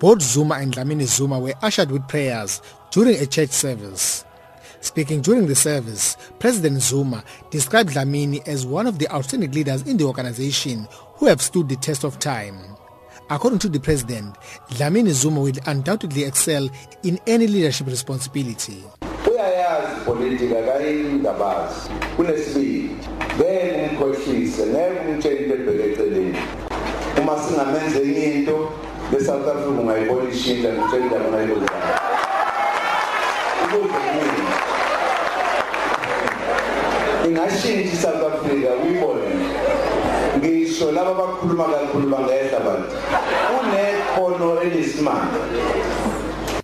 Both Zuma and Dlamini Zuma were ushered with prayers during a church service. Speaking during the service, President Zuma described Dlamini as one of the outstanding leaders in the organization who have stood the test of time. According to the president, Dlamini Zuma will undoubtedly excel in any leadership responsibility. uyayazi politika kayingabazi kunesibili ngeke umkhohlise ngeke umtshele into ebheke eceleni uma singamenze into this afternoon my body sheet and tell them I will die. Look at me. ingashintshi isouth africa uyibone ngisho laba abakhuluma kakhulu bangayehla bantu kunekhono eliyisimanga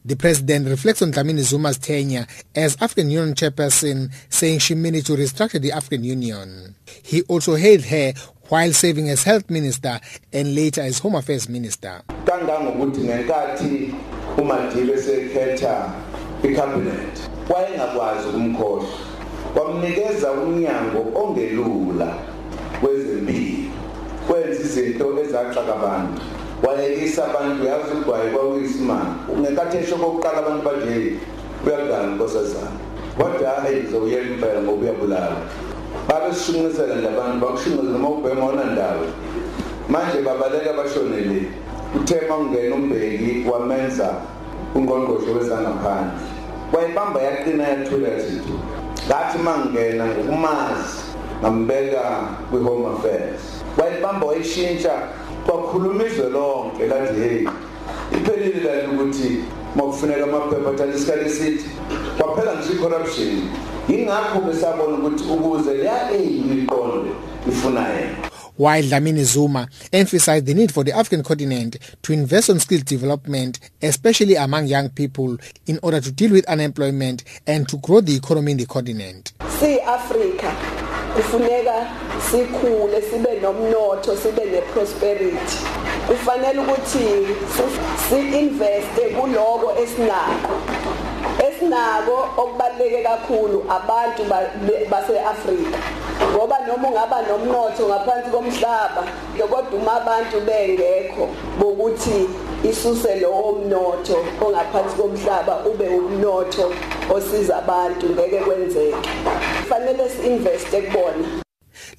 The president reflects on Dlamini Zuma's tenure as African Union chairperson, saying she managed to restructure the African Union. He also hailed her while serving as health minister and later as home affairs minister. umnyango ongelula kwezempilo kwenza izinto wayekisa abantu yazi ugwayi kwakuyisimanga ngenkathi esho kokuqala abantu bathi hey uyakudala nkosazana. Kodwa hayi ngizowuyela impela ngoba uyabulala. Babesishunqisela nje abantu bakushunqisa noma ubhema onandawo. Manje babaleka bashonele. Uthe mangena umbheki wamenza ungqongqoshe wezangaphandle. Wayibamba yaqina yathula yathi ngathi mangena ngokumazi ngambeka kwi-home affairs. Wayibamba wayishintsha kwakhuluma lonke lathi hey. Iphelile lali ukuthi makufuneka amaphepha athatha isikhathi esithi kwaphela ngisho i-corruption. Yingakho besabona ukuthi ukuze leya aim iqonde ifuna yena. While Dlamini Zuma emphasized the need for the African continent to invest on skills development, especially among young people, in order to deal with unemployment and to grow the economy in the continent. si Africa kufuneka sikhule sibe nomnotho sibe neprosperity. Kufanele ukuthi si investe kuloko esinako. Esinako okubaleke kakhulu abantu base-Afrika ngoba noma ungaba nomnotho ngaphansi komhlaba kodwa uma abantu bengekho bokuthi isuse lowo mnotho ongaphansi komhlaba ube umnotho osiza abantu ngeke kwenzeke.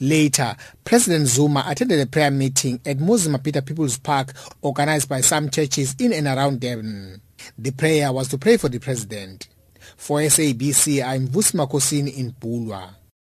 Later, President Zuma attended a prayer meeting at Muzimapita People's Park organized by some churches in and around Durban. The prayer was to pray for the president. For SABC, I'm Vusma Kosini in Bulwa.